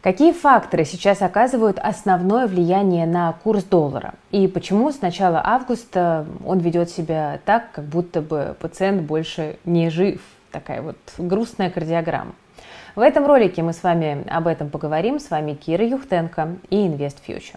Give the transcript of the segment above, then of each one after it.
Какие факторы сейчас оказывают основное влияние на курс доллара? И почему с начала августа он ведет себя так, как будто бы пациент больше не жив? Такая вот грустная кардиограмма. В этом ролике мы с вами об этом поговорим. С вами Кира Юхтенко и Invest Future.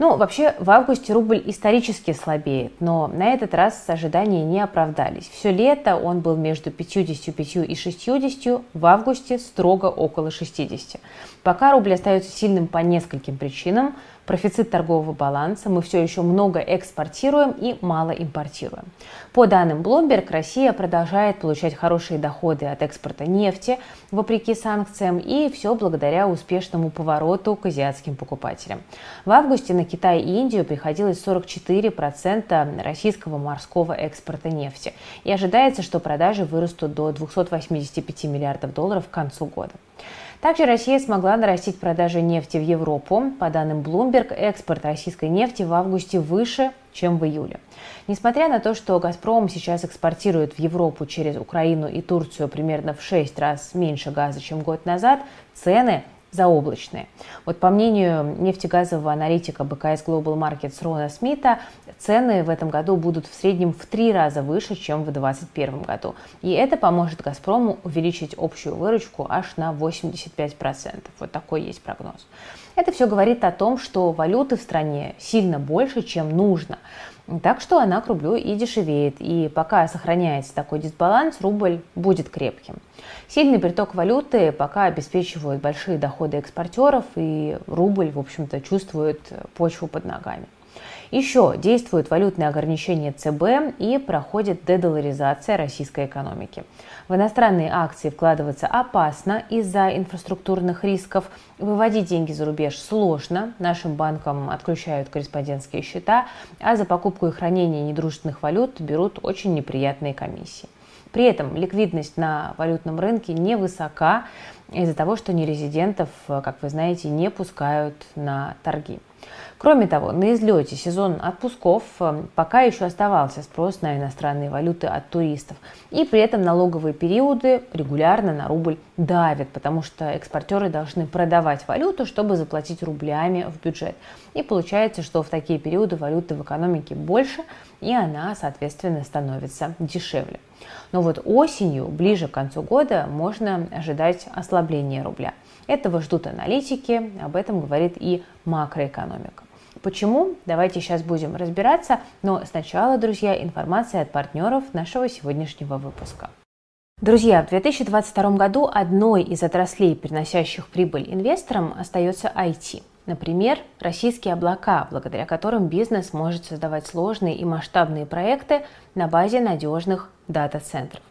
Ну, вообще, в августе рубль исторически слабеет, но на этот раз ожидания не оправдались. Все лето он был между 55 и 60, в августе строго около 60. Пока рубль остается сильным по нескольким причинам – профицит торгового баланса, мы все еще много экспортируем и мало импортируем. По данным Bloomberg, Россия продолжает получать хорошие доходы от экспорта нефти, вопреки санкциям, и все благодаря успешному повороту к азиатским покупателям. В августе на Китай и Индию приходилось 44% российского морского экспорта нефти, и ожидается, что продажи вырастут до 285 миллиардов долларов к концу года. Также Россия смогла нарастить продажи нефти в Европу. По данным Bloomberg, экспорт российской нефти в августе выше, чем в июле. Несмотря на то, что «Газпром» сейчас экспортирует в Европу через Украину и Турцию примерно в 6 раз меньше газа, чем год назад, цены заоблачные. Вот по мнению нефтегазового аналитика БКС Global Markets Рона Смита, цены в этом году будут в среднем в три раза выше, чем в 2021 году. И это поможет «Газпрому» увеличить общую выручку аж на 85%. Вот такой есть прогноз. Это все говорит о том, что валюты в стране сильно больше, чем нужно. Так что она к рублю и дешевеет. И пока сохраняется такой дисбаланс, рубль будет крепким. Сильный приток валюты пока обеспечивает большие доходы экспортеров, и рубль, в общем-то, чувствует почву под ногами. Еще действуют валютные ограничения ЦБ и проходит дедоларизация российской экономики. В иностранные акции вкладываться опасно из-за инфраструктурных рисков. Выводить деньги за рубеж сложно. Нашим банкам отключают корреспондентские счета, а за покупку и хранение недружественных валют берут очень неприятные комиссии. При этом ликвидность на валютном рынке невысока из-за того, что нерезидентов, как вы знаете, не пускают на торги. Кроме того, на излете сезон отпусков э, пока еще оставался спрос на иностранные валюты от туристов. И при этом налоговые периоды регулярно на рубль давят, потому что экспортеры должны продавать валюту, чтобы заплатить рублями в бюджет. И получается, что в такие периоды валюты в экономике больше, и она, соответственно, становится дешевле. Но вот осенью, ближе к концу года, можно ожидать ослабления рубля. Этого ждут аналитики, об этом говорит и макроэкономика. Почему? Давайте сейчас будем разбираться, но сначала, друзья, информация от партнеров нашего сегодняшнего выпуска. Друзья, в 2022 году одной из отраслей, приносящих прибыль инвесторам, остается IT. Например, российские облака, благодаря которым бизнес может создавать сложные и масштабные проекты на базе надежных дата-центров.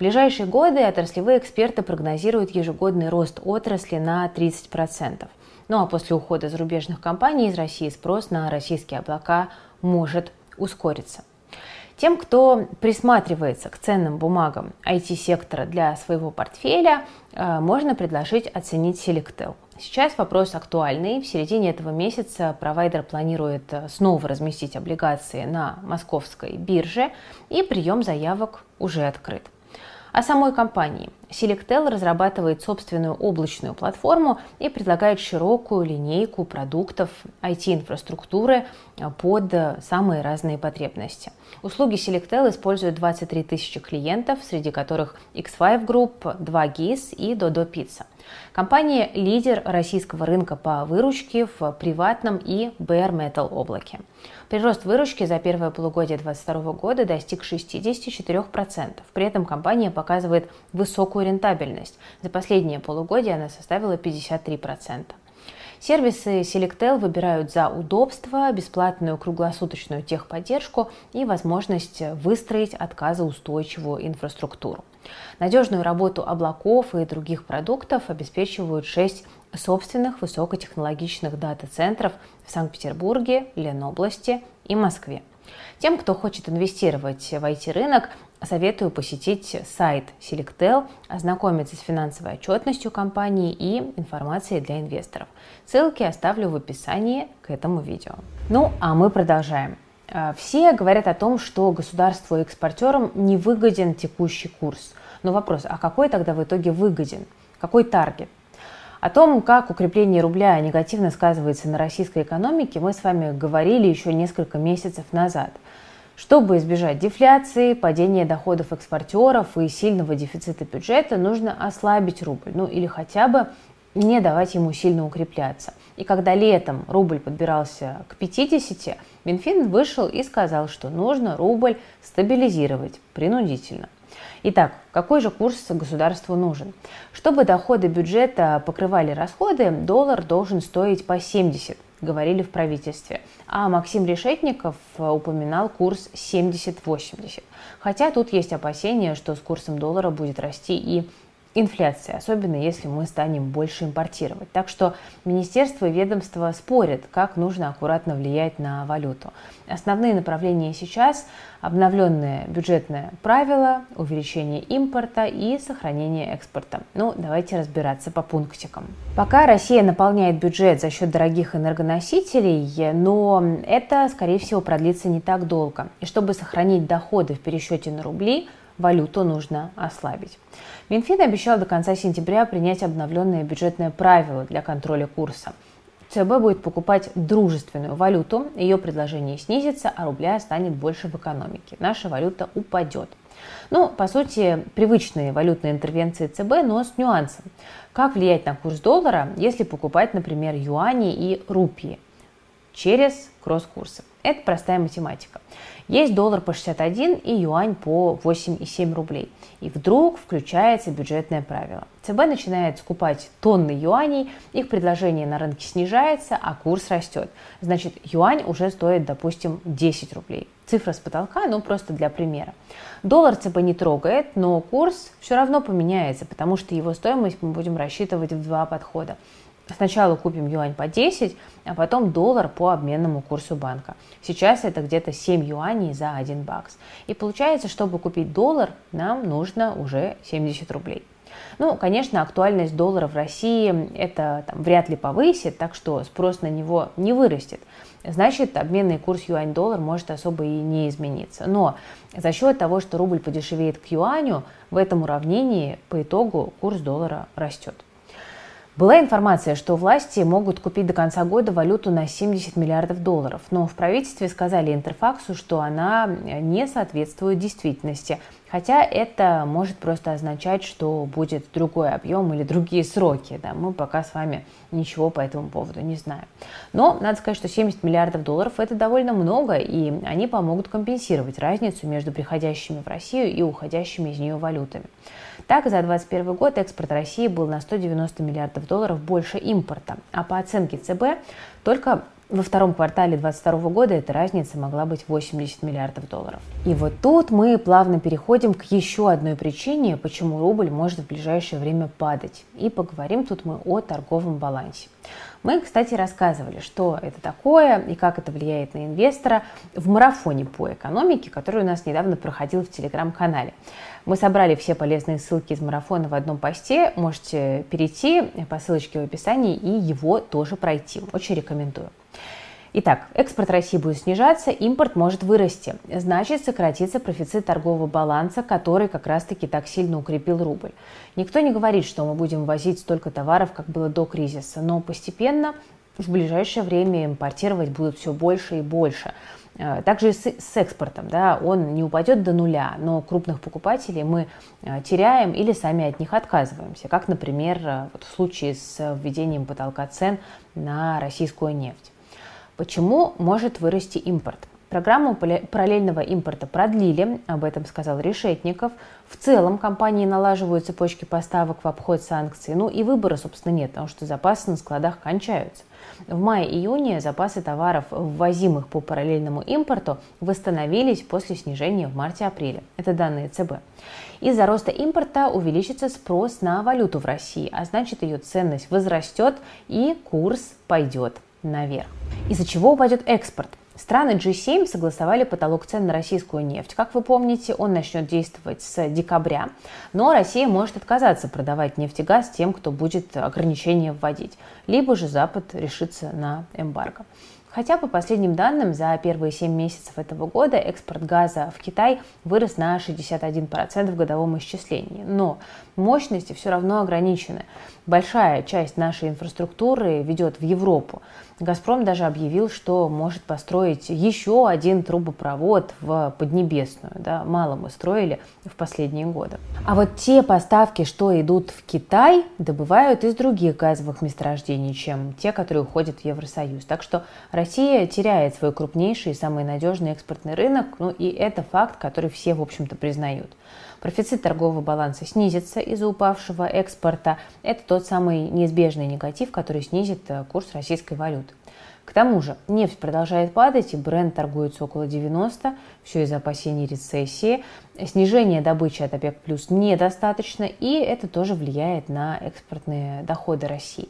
В ближайшие годы отраслевые эксперты прогнозируют ежегодный рост отрасли на 30%. Ну а после ухода зарубежных компаний из России спрос на российские облака может ускориться. Тем, кто присматривается к ценным бумагам IT-сектора для своего портфеля, э, можно предложить оценить Selectel. Сейчас вопрос актуальный. В середине этого месяца провайдер планирует э, снова разместить облигации на московской бирже, и прием заявок уже открыт. О самой компании. Selectel разрабатывает собственную облачную платформу и предлагает широкую линейку продуктов IT-инфраструктуры под самые разные потребности. Услуги Selectel используют 23 тысячи клиентов, среди которых X5 Group, 2 GIS и Dodo Pizza. Компания – лидер российского рынка по выручке в приватном и bare metal облаке. Прирост выручки за первое полугодие 2022 года достиг 64%. При этом компания показывает высокую рентабельность. За последнее полугодие она составила 53%. Сервисы Selectel выбирают за удобство, бесплатную круглосуточную техподдержку и возможность выстроить отказоустойчивую инфраструктуру. Надежную работу облаков и других продуктов обеспечивают 6 собственных высокотехнологичных дата-центров в Санкт-Петербурге, Ленобласти и Москве. Тем, кто хочет инвестировать в IT-рынок, советую посетить сайт Selectel, ознакомиться с финансовой отчетностью компании и информацией для инвесторов. Ссылки оставлю в описании к этому видео. Ну, а мы продолжаем. Э, все говорят о том, что государству и экспортерам не выгоден текущий курс. Но вопрос, а какой тогда в итоге выгоден? Какой таргет? О том, как укрепление рубля негативно сказывается на российской экономике, мы с вами говорили еще несколько месяцев назад. Чтобы избежать дефляции, падения доходов экспортеров и сильного дефицита бюджета, нужно ослабить рубль, ну или хотя бы не давать ему сильно укрепляться. И когда летом рубль подбирался к 50, Минфин вышел и сказал, что нужно рубль стабилизировать принудительно. Итак, какой же курс государству нужен? Чтобы доходы бюджета покрывали расходы, доллар должен стоить по 70, говорили в правительстве. А Максим Решетников упоминал курс 70-80. Хотя тут есть опасения, что с курсом доллара будет расти и инфляции, особенно если мы станем больше импортировать. Так что министерство и ведомство спорят, как нужно аккуратно влиять на валюту. Основные направления сейчас – обновленное бюджетное правило, увеличение импорта и сохранение экспорта. Ну, давайте разбираться по пунктикам. Пока Россия наполняет бюджет за счет дорогих энергоносителей, но это, скорее всего, продлится не так долго. И чтобы сохранить доходы в пересчете на рубли – валюту нужно ослабить. Минфин обещал до конца сентября принять обновленное бюджетное правило для контроля курса. ЦБ будет покупать дружественную валюту, ее предложение снизится, а рубля станет больше в экономике. Наша валюта упадет. Ну, по сути, привычные валютные интервенции ЦБ, но с нюансом. Как влиять на курс доллара, если покупать, например, юани и рупии через кросс-курсы? Это простая математика. Есть доллар по 61 и юань по 8,7 рублей. И вдруг включается бюджетное правило. ЦБ начинает скупать тонны юаней, их предложение на рынке снижается, а курс растет. Значит, юань уже стоит, допустим, 10 рублей. Цифра с потолка, ну просто для примера. Доллар ЦБ не трогает, но курс все равно поменяется, потому что его стоимость мы будем рассчитывать в два подхода. Сначала купим юань по 10, а потом доллар по обменному курсу банка. Сейчас это где-то 7 юаней за 1 бакс. И получается, чтобы купить доллар, нам нужно уже 70 рублей. Ну, конечно, актуальность доллара в России это там, вряд ли повысит, так что спрос на него не вырастет. Значит, обменный курс юань-доллар может особо и не измениться. Но за счет того, что рубль подешевеет к юаню, в этом уравнении по итогу курс доллара растет. Была информация, что власти могут купить до конца года валюту на 70 миллиардов долларов, но в правительстве сказали Интерфаксу, что она не соответствует действительности, хотя это может просто означать, что будет другой объем или другие сроки. Да, мы пока с вами ничего по этому поводу не знаем. Но надо сказать, что 70 миллиардов долларов это довольно много, и они помогут компенсировать разницу между приходящими в Россию и уходящими из нее валютами. Так, за 2021 год экспорт России был на 190 миллиардов долларов больше импорта, а по оценке ЦБ только во втором квартале 2022 года эта разница могла быть 80 миллиардов долларов. И вот тут мы плавно переходим к еще одной причине, почему рубль может в ближайшее время падать. И поговорим тут мы о торговом балансе. Мы, кстати, рассказывали, что это такое и как это влияет на инвестора в марафоне по экономике, который у нас недавно проходил в телеграм-канале. Мы собрали все полезные ссылки из марафона в одном посте. Можете перейти по ссылочке в описании и его тоже пройти. Очень рекомендую. Итак, экспорт России будет снижаться, импорт может вырасти. Значит, сократится профицит торгового баланса, который как раз-таки так сильно укрепил рубль. Никто не говорит, что мы будем возить столько товаров, как было до кризиса, но постепенно в ближайшее время импортировать будут все больше и больше. Э, также с, с экспортом, да, он не упадет до нуля, но крупных покупателей мы э, теряем или сами от них отказываемся, как, например, э, вот в случае с введением потолка цен на российскую нефть. Почему может вырасти импорт? Программу параллельного импорта продлили, об этом сказал Решетников. В целом компании налаживают цепочки поставок в обход санкций. Ну и выбора, собственно, нет, потому что запасы на складах кончаются. В мае-июне запасы товаров, ввозимых по параллельному импорту, восстановились после снижения в марте-апреле. Это данные ЦБ. Из-за роста импорта увеличится спрос на валюту в России, а значит ее ценность возрастет и курс пойдет наверх. Из-за чего упадет экспорт? Страны G7 согласовали потолок цен на российскую нефть. Как вы помните, он начнет действовать с декабря, но Россия может отказаться продавать нефть и газ тем, кто будет ограничения вводить, либо же Запад решится на эмбарго. Хотя, по последним данным, за первые 7 месяцев этого года экспорт газа в Китай вырос на 61% в годовом исчислении. Но мощности все равно ограничены. большая часть нашей инфраструктуры ведет в Европу. «Газпром» даже объявил, что может построить еще один трубопровод в Поднебесную. Да? Мало мы строили в последние годы. А вот те поставки, что идут в Китай, добывают из других газовых месторождений, чем те, которые уходят в Евросоюз. Так что Россия теряет свой крупнейший и самый надежный экспортный рынок, ну и это факт, который все, в общем-то, признают. Профицит торгового баланса снизится из-за упавшего экспорта. Это тот самый неизбежный негатив, который снизит э, курс российской валюты. К тому же нефть продолжает падать, и бренд торгуется около 90, все из-за опасений рецессии. Снижение добычи от ОПЕК плюс недостаточно, и это тоже влияет на экспортные доходы России.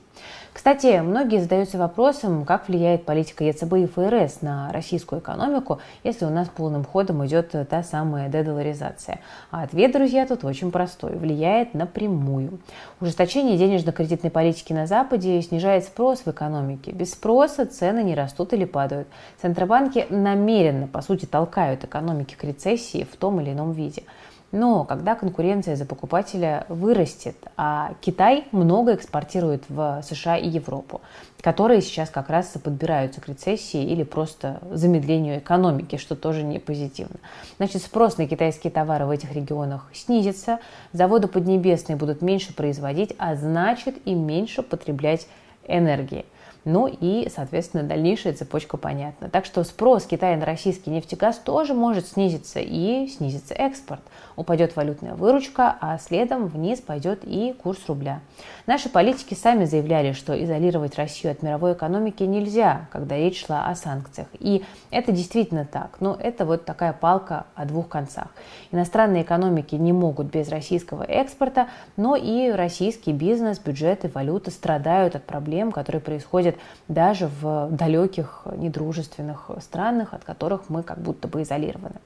Кстати, многие задаются вопросом, как влияет политика ЕЦБ и ФРС на российскую экономику, если у нас полным ходом идет та самая дедоларизация. А ответ, друзья, тут очень простой. Влияет напрямую. Ужесточение денежно-кредитной политики на Западе снижает спрос в экономике. Без спроса цены не растут или падают. Центробанки намеренно, по сути, толкают экономики к рецессии в том или ином виде. Но когда конкуренция за покупателя вырастет, а Китай много экспортирует в США и Европу, которые сейчас как раз подбираются к рецессии или просто замедлению экономики, что тоже не позитивно. Значит, спрос на китайские товары в этих регионах снизится, заводы поднебесные будут меньше производить, а значит и меньше потреблять энергии. Ну и, соответственно, дальнейшая цепочка понятна. Так что спрос Китая на российский нефтегаз тоже может снизиться и снизится экспорт. Упадет валютная выручка, а следом вниз пойдет и курс рубля. Наши политики сами заявляли, что изолировать Россию от мировой экономики нельзя, когда речь шла о санкциях. И это действительно так. Но это вот такая палка о двух концах. Иностранные экономики не могут без российского экспорта, но и российский бизнес, бюджеты, валюта страдают от проблем, которые происходят происходит даже в далеких недружественных странах, от которых мы как будто бы изолированы.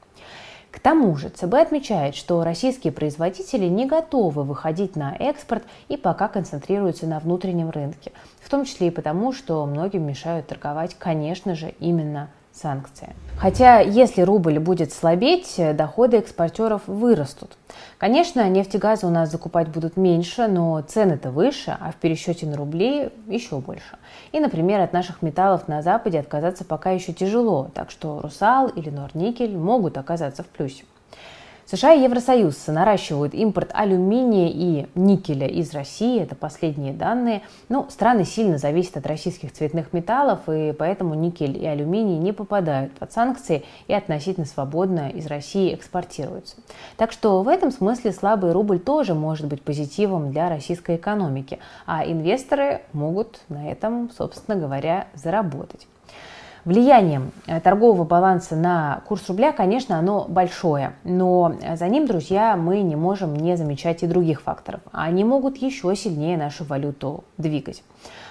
К тому же ЦБ отмечает, что российские производители не готовы выходить на экспорт и пока концентрируются на внутреннем рынке, в том числе и потому, что многим мешают торговать, конечно же, именно санкции. Хотя, если рубль будет слабеть, доходы экспортеров вырастут. Конечно, нефтегаза у нас закупать будут меньше, но цены-то выше, а в пересчете на рубли еще больше. И, например, от наших металлов на Западе отказаться пока еще тяжело, так что Русал или Норникель могут оказаться в плюсе. США и Евросоюз наращивают импорт алюминия и никеля из России, это последние данные. Ну, страны сильно зависят от российских цветных металлов, и поэтому никель и алюминий не попадают под санкции и относительно свободно из России экспортируются. Так что в этом смысле слабый рубль тоже может быть позитивом для российской экономики, а инвесторы могут на этом, собственно говоря, заработать. Влияние э, торгового баланса на курс рубля, конечно, оно большое, но за ним, друзья, мы не можем не замечать и других факторов. Они могут еще сильнее нашу валюту двигать.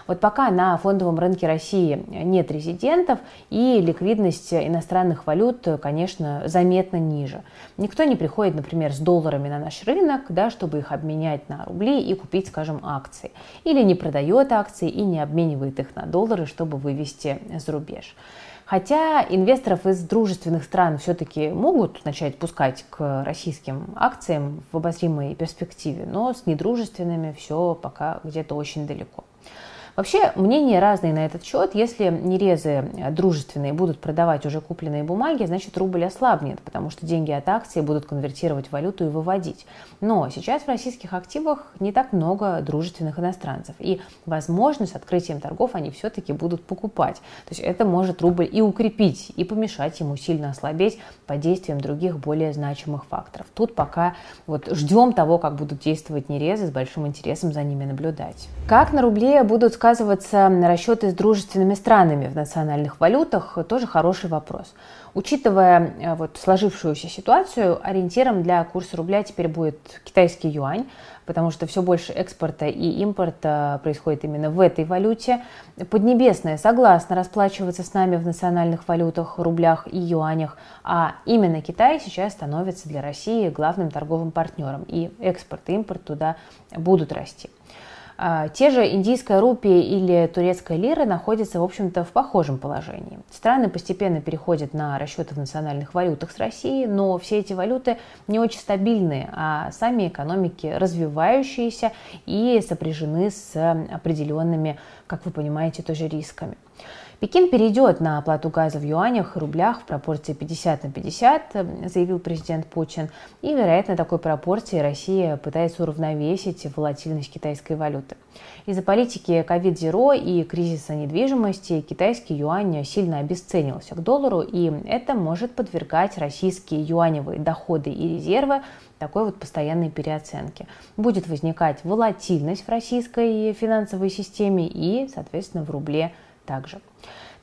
Вот пока на фондовом рынке России нет резидентов, и ликвидность иностранных валют, конечно, заметно ниже. Никто не приходит, например, с долларами на наш рынок, да, чтобы их обменять на рубли и купить, скажем, акции. Или не продает акции и не обменивает их на доллары, чтобы вывести за рубеж. Хотя инвесторов из дружественных стран все-таки могут начать пускать к российским акциям в обозримой перспективе, но с недружественными все пока где-то очень далеко. Вообще, мнения разные на этот счет. Если нерезы дружественные будут продавать уже купленные бумаги, значит рубль ослабнет, потому что деньги от акций будут конвертировать в валюту и выводить. Но сейчас в российских активах не так много дружественных иностранцев. И, возможно, с открытием торгов они все-таки будут покупать. То есть это может рубль и укрепить, и помешать ему сильно ослабеть под действием других более значимых факторов. Тут пока вот ждем того, как будут действовать нерезы, с большим интересом за ними наблюдать. Как на рубле будут сказываться расчеты с дружественными странами в национальных валютах, тоже хороший вопрос. Учитывая э, вот сложившуюся ситуацию, ориентиром для курса рубля теперь будет китайский юань, потому что все больше экспорта и импорта происходит именно в этой валюте. Поднебесная согласна расплачиваться с нами в национальных валютах, рублях и юанях, а именно Китай сейчас становится для России главным торговым партнером, и экспорт и импорт туда будут расти. А, те же индийская рупия или турецкая лира находятся, в общем-то, в похожем положении. Страны постепенно переходят на расчеты в национальных валютах с Россией, но все эти валюты не очень стабильные, а сами экономики развивающиеся и сопряжены с определенными, как вы понимаете, тоже рисками. Пекин перейдет на оплату газа в юанях и рублях в пропорции 50 на 50, заявил президент Путин. И, вероятно, такой пропорции Россия пытается уравновесить волатильность китайской валюты. Из-за политики COVID-0 и кризиса недвижимости китайский юань сильно обесценился к доллару, и это может подвергать российские юаневые доходы и резервы такой вот постоянной переоценки. Будет возникать волатильность в российской финансовой системе и, соответственно, в рубле также.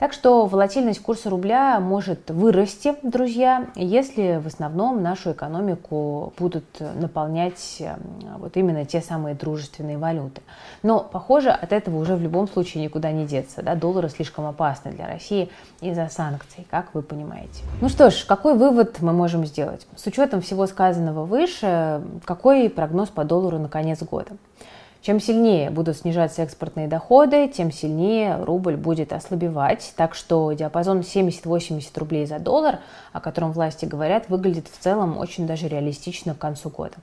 Так что волатильность курса рубля может вырасти, друзья, если в основном нашу экономику будут наполнять эм, вот именно те самые дружественные валюты. Но, похоже, от этого уже в любом случае никуда не деться. Да? Доллары слишком опасны для России из-за санкций, как вы понимаете. Ну что ж, какой вывод мы можем сделать? С учетом всего сказанного выше, какой прогноз по доллару на конец года? Чем сильнее будут снижаться экспортные доходы, тем сильнее рубль будет ослабевать. Так что диапазон 70-80 рублей за доллар, о котором власти говорят, выглядит в целом очень даже реалистично к концу года.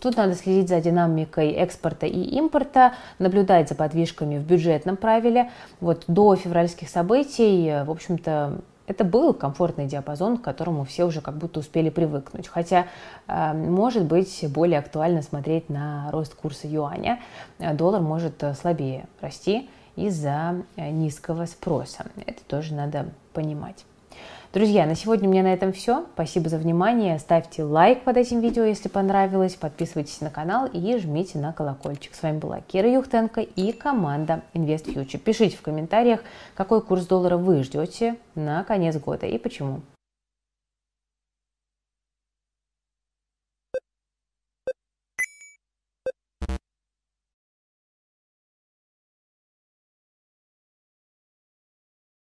Тут надо следить за динамикой экспорта и импорта, наблюдать за подвижками в бюджетном правиле. Вот до февральских событий, в общем-то, это был комфортный диапазон, к которому все уже как будто успели привыкнуть. Хотя, э, может быть, более актуально смотреть на рост курса юаня. Доллар может слабее расти из-за э, низкого спроса. Это тоже надо понимать. Друзья, на сегодня у меня на этом все. Спасибо за внимание. Ставьте лайк под этим видео, если понравилось. Подписывайтесь на канал и жмите на колокольчик. С вами была Кира Юхтенко и команда InvestFuture. Пишите в комментариях, какой курс доллара вы ждете на конец года и почему.